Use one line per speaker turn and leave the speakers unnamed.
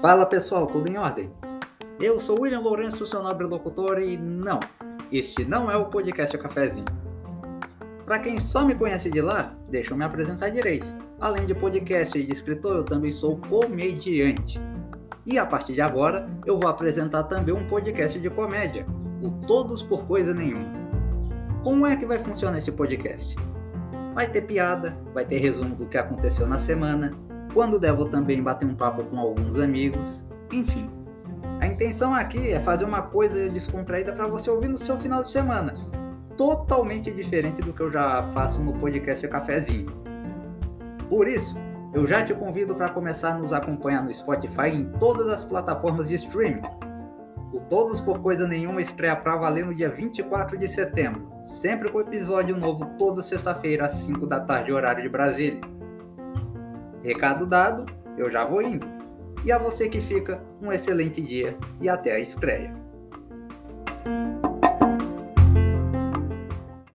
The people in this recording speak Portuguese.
Fala pessoal, tudo em ordem? Eu sou William Lourenço, seu nobre locutor, e não, este não é o podcast Cafézinho. Para quem só me conhece de lá, deixa eu me apresentar direito. Além de podcast e de escritor, eu também sou comediante. E a partir de agora, eu vou apresentar também um podcast de comédia, o Todos por Coisa Nenhuma. Como é que vai funcionar esse podcast? Vai ter piada, vai ter resumo do que aconteceu na semana, quando der, vou também bater um papo com alguns amigos, enfim. A intenção aqui é fazer uma coisa descontraída para você ouvir no seu final de semana, totalmente diferente do que eu já faço no podcast Cafezinho. Por isso, eu já te convido para começar a nos acompanhar no Spotify em todas as plataformas de streaming. O Todos por Coisa Nenhuma estreia para valer no dia 24 de setembro, sempre com episódio novo toda sexta-feira às 5 da tarde, horário de Brasília. Recado dado, eu já vou indo. E a você que fica, um excelente dia e até a estreia.